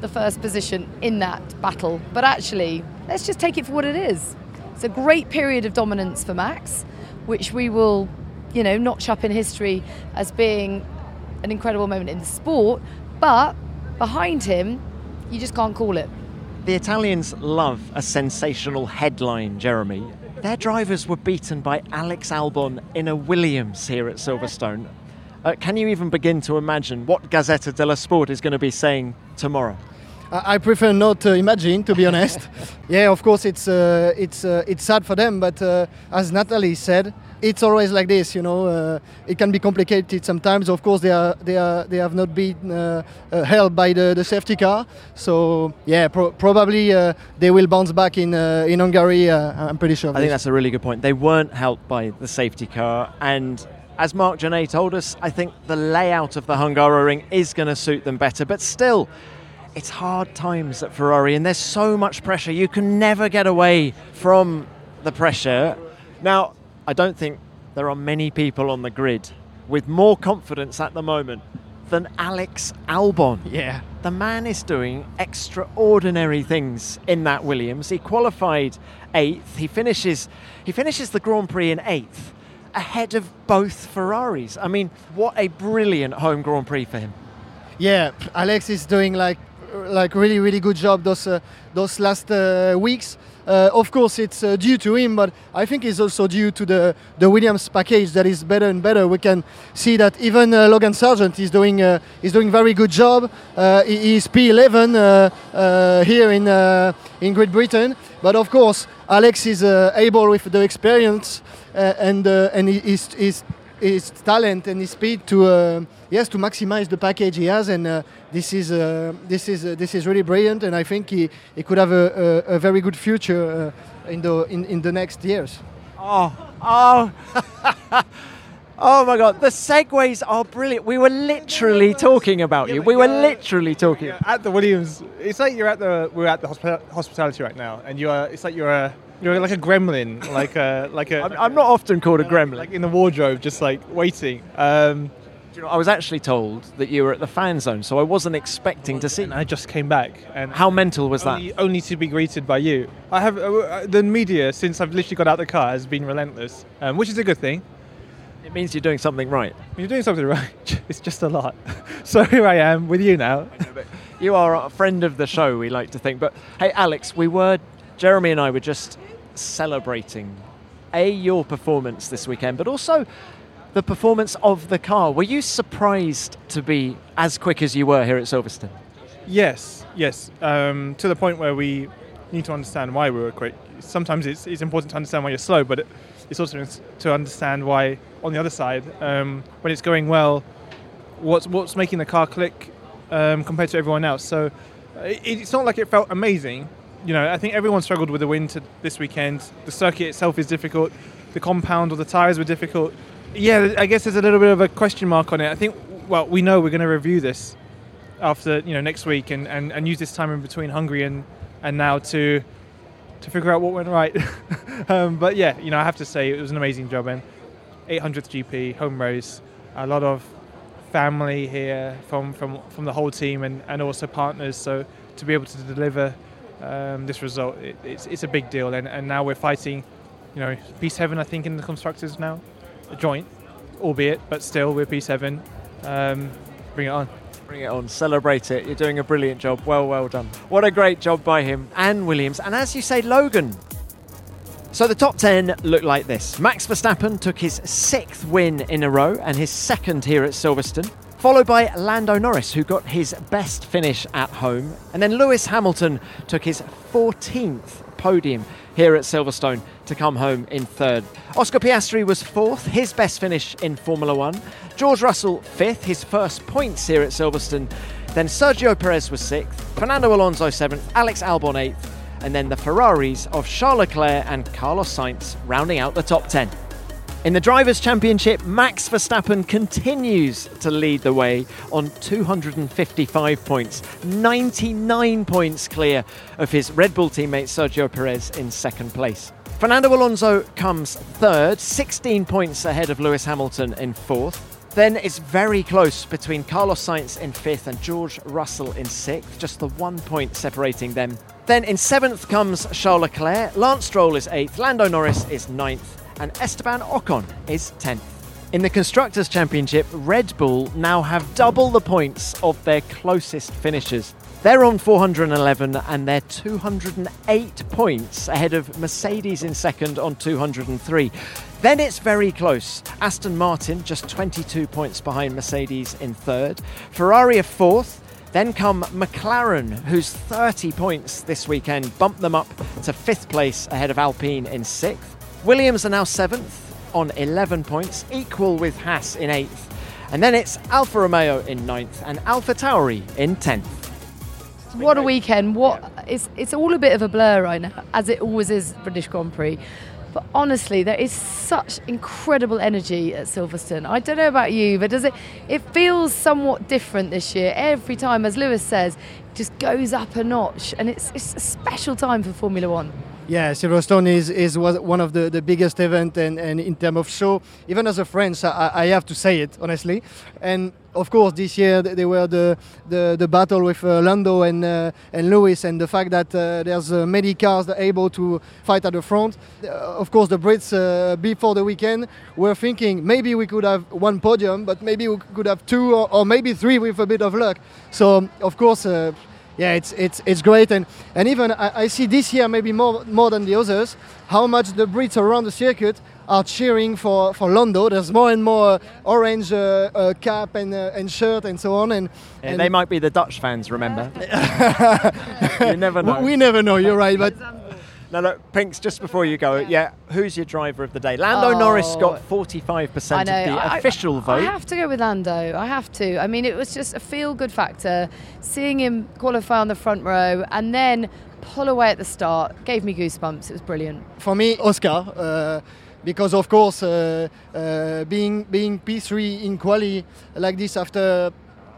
the first position in that battle, but actually, let's just take it for what it is. It's a great period of dominance for Max, which we will, you know, notch up in history as being an incredible moment in the sport, but behind him, you just can't call it. The Italians love a sensational headline, Jeremy. Their drivers were beaten by Alex Albon in a Williams here at Silverstone. Uh, can you even begin to imagine what Gazzetta dello Sport is going to be saying tomorrow? I prefer not to imagine, to be honest. yeah, of course, it's uh, it's uh, it's sad for them, but uh, as Natalie said, it's always like this. You know, uh, it can be complicated sometimes. Of course, they are they are they have not been uh, uh, held by the, the safety car. So yeah, pro- probably they will bounce back in in Hungary. I'm pretty sure. I think that's a really good point. They weren't helped by the safety car, and as Marc Gené told us, I think the layout of the Hungaroring is going to suit them better. But still it's hard times at Ferrari, and there's so much pressure. You can never get away from the pressure. Now, I don't think there are many people on the grid with more confidence at the moment than Alex Albon. Yeah. The man is doing extraordinary things in that Williams. He qualified eighth. He finishes he finishes the Grand Prix in eighth, ahead of both Ferraris. I mean, what a brilliant home Grand Prix for him. Yeah, Alex is doing like like really really good job those uh, those last uh, weeks. Uh, of course, it's uh, due to him, but I think it's also due to the the Williams package that is better and better. We can see that even uh, Logan Sargeant is doing uh, is doing very good job. he, he's P11 here in in Great Britain, but of course, Alex is able with the experience and and his, his his talent and his speed to yes to maximize the package he has and uh, this is uh, this is uh, this is really brilliant and I think he, he could have a, a, a very good future uh, in the in, in the next years. Oh oh. Oh my God, the segues are brilliant. We were literally talking about you. We were literally talking. At the Williams, it's like you're at the we're at the hospi- hospitality right now, and you are. It's like you're a you're like a gremlin, like a like a. I'm, I'm not often called a gremlin. Like in the wardrobe, just like waiting. Um, you know, I was actually told that you were at the fan zone, so I wasn't expecting to see. And I just came back. And how mental was only, that? Only to be greeted by you. I have uh, the media since I've literally got out the car has been relentless, um, which is a good thing. It means you're doing something right. You're doing something right. It's just a lot. so here I am with you now. you are a friend of the show, we like to think. But hey, Alex, we were Jeremy and I were just celebrating a your performance this weekend, but also the performance of the car. Were you surprised to be as quick as you were here at Silverstone? Yes, yes. Um, to the point where we need to understand why we were quick. Sometimes it's, it's important to understand why you're slow, but it's also to understand why, on the other side, um, when it's going well, what's what's making the car click um, compared to everyone else. So it, it's not like it felt amazing. You know, I think everyone struggled with the wind this weekend. The circuit itself is difficult. The compound or the tyres were difficult yeah, I guess there's a little bit of a question mark on it. I think, well, we know we're going to review this after you know next week and, and, and use this time in between Hungary and, and now to to figure out what went right. um, but yeah, you know, I have to say it was an amazing job and 800th GP home race, a lot of family here from from, from the whole team and, and also partners. So to be able to deliver um, this result, it, it's it's a big deal. And, and now we're fighting, you know, P7 I think in the constructors now a joint, albeit, but still we're P7. Um, bring it on. Bring it on, celebrate it. You're doing a brilliant job. Well, well done. What a great job by him and Williams. And as you say, Logan. So the top 10 look like this. Max Verstappen took his sixth win in a row and his second here at Silverstone, followed by Lando Norris, who got his best finish at home. And then Lewis Hamilton took his 14th podium here at Silverstone to come home in third. Oscar Piastri was fourth, his best finish in Formula One. George Russell, fifth, his first points here at Silverstone. Then Sergio Perez was sixth, Fernando Alonso seventh, Alex Albon eighth, and then the Ferraris of Charles Leclerc and Carlos Sainz rounding out the top 10. In the Drivers' Championship, Max Verstappen continues to lead the way on 255 points, 99 points clear of his Red Bull teammate Sergio Perez in second place. Fernando Alonso comes third, 16 points ahead of Lewis Hamilton in fourth. Then it's very close between Carlos Sainz in fifth and George Russell in sixth, just the one point separating them. Then in seventh comes Charles Leclerc, Lance Stroll is eighth, Lando Norris is ninth, and Esteban Ocon is 10th. In the Constructors' Championship, Red Bull now have double the points of their closest finishers. They're on 411 and they're 208 points ahead of Mercedes in second on 203. Then it's very close. Aston Martin just 22 points behind Mercedes in third. Ferrari are fourth. Then come McLaren, whose 30 points this weekend bumped them up to fifth place ahead of Alpine in sixth. Williams are now seventh on 11 points, equal with Haas in eighth. And then it's Alfa Romeo in ninth and AlphaTauri in 10th. What a weekend! What it's it's all a bit of a blur right now, as it always is British Grand Prix. But honestly, there is such incredible energy at Silverstone. I don't know about you, but does it? It feels somewhat different this year. Every time, as Lewis says, it just goes up a notch, and it's it's a special time for Formula One. Yeah, Silverstone is, is one of the, the biggest event and, and in terms of show, even as a French, I, I have to say it honestly. And of course, this year they were the the, the battle with uh, Lando and uh, and Lewis, and the fact that uh, there's uh, many cars that are able to fight at the front. Uh, of course, the Brits uh, before the weekend were thinking maybe we could have one podium, but maybe we could have two or, or maybe three with a bit of luck. So of course yeah, it's it's it's great, and and even I, I, see this year maybe more more than the others how much the Brits around the circuit are cheering for for Lando. There's more and more orange uh, uh, cap and uh, and shirt and so on, and, yeah, and they might be the Dutch fans. Remember, you never know. We, we never know. You're right, but. No, look, Pinks, just before you go, yeah, who's your driver of the day? Lando oh, Norris got 45% of the I, official I, vote. I have to go with Lando. I have to. I mean, it was just a feel good factor. Seeing him qualify on the front row and then pull away at the start gave me goosebumps. It was brilliant. For me, Oscar. Uh, because of course, uh, uh, being being P3 in quali like this after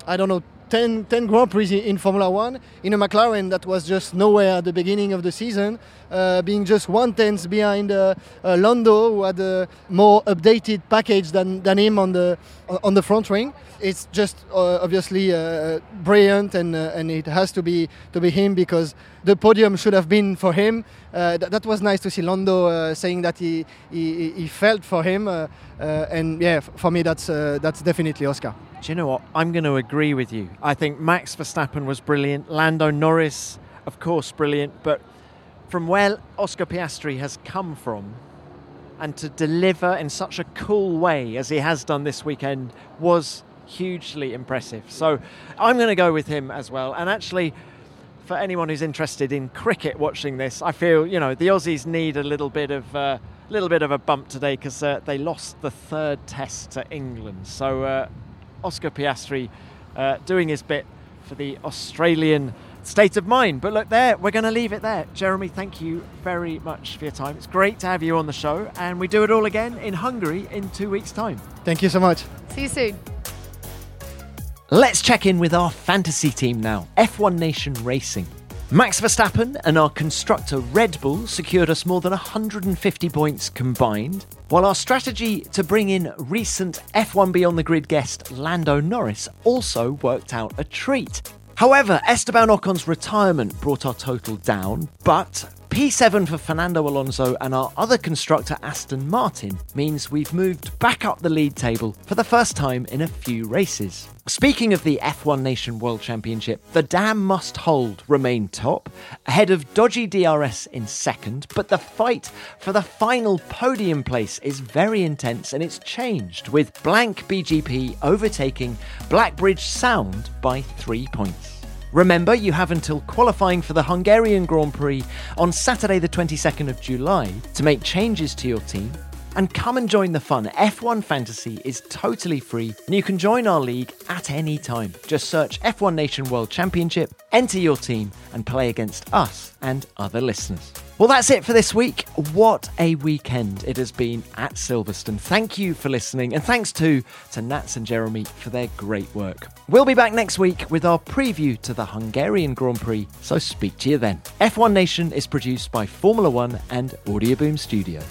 I don't know 10, 10 Grand Prix in Formula One in a McLaren that was just nowhere at the beginning of the season, uh, being just one tenth behind uh, uh, Lando, who had a more updated package than, than him on the on the front wing. It's just uh, obviously uh, brilliant, and uh, and it has to be to be him because the podium should have been for him. Th- that was nice to see Lando saying that he, he, he felt for him, and yeah, for me that's that's definitely Oscar. Do you know what? I'm going to agree with you. I think Max Verstappen was brilliant. Lando Norris, of course, brilliant. But from where Oscar Piastri has come from and to deliver in such a cool way as he has done this weekend was hugely impressive. So I'm going to go with him as well. And actually, for anyone who's interested in cricket watching this, I feel, you know, the Aussies need a little bit of. Uh, little bit of a bump today because uh, they lost the third test to England. So uh, Oscar Piastri uh, doing his bit for the Australian state of mind. But look, there, we're going to leave it there. Jeremy, thank you very much for your time. It's great to have you on the show, and we do it all again in Hungary in two weeks' time. Thank you so much. See you soon. Let's check in with our fantasy team now F1 Nation Racing. Max Verstappen and our constructor Red Bull secured us more than 150 points combined, while our strategy to bring in recent F1 Beyond the Grid guest Lando Norris also worked out a treat. However, Esteban Ocon's retirement brought our total down, but P7 for Fernando Alonso and our other constructor Aston Martin means we've moved back up the lead table for the first time in a few races. Speaking of the F1 Nation World Championship, the dam Must Hold remain top, ahead of Dodgy DRS in second, but the fight for the final podium place is very intense and it's changed, with Blank BGP overtaking Blackbridge Sound by three points. Remember, you have until qualifying for the Hungarian Grand Prix on Saturday, the 22nd of July, to make changes to your team and come and join the fun. F1 Fantasy is totally free, and you can join our league at any time. Just search F1 Nation World Championship, enter your team, and play against us and other listeners. Well, that's it for this week. What a weekend it has been at Silverstone. Thank you for listening, and thanks too to Nats and Jeremy for their great work. We'll be back next week with our preview to the Hungarian Grand Prix, so speak to you then. F1 Nation is produced by Formula One and Audioboom Studios.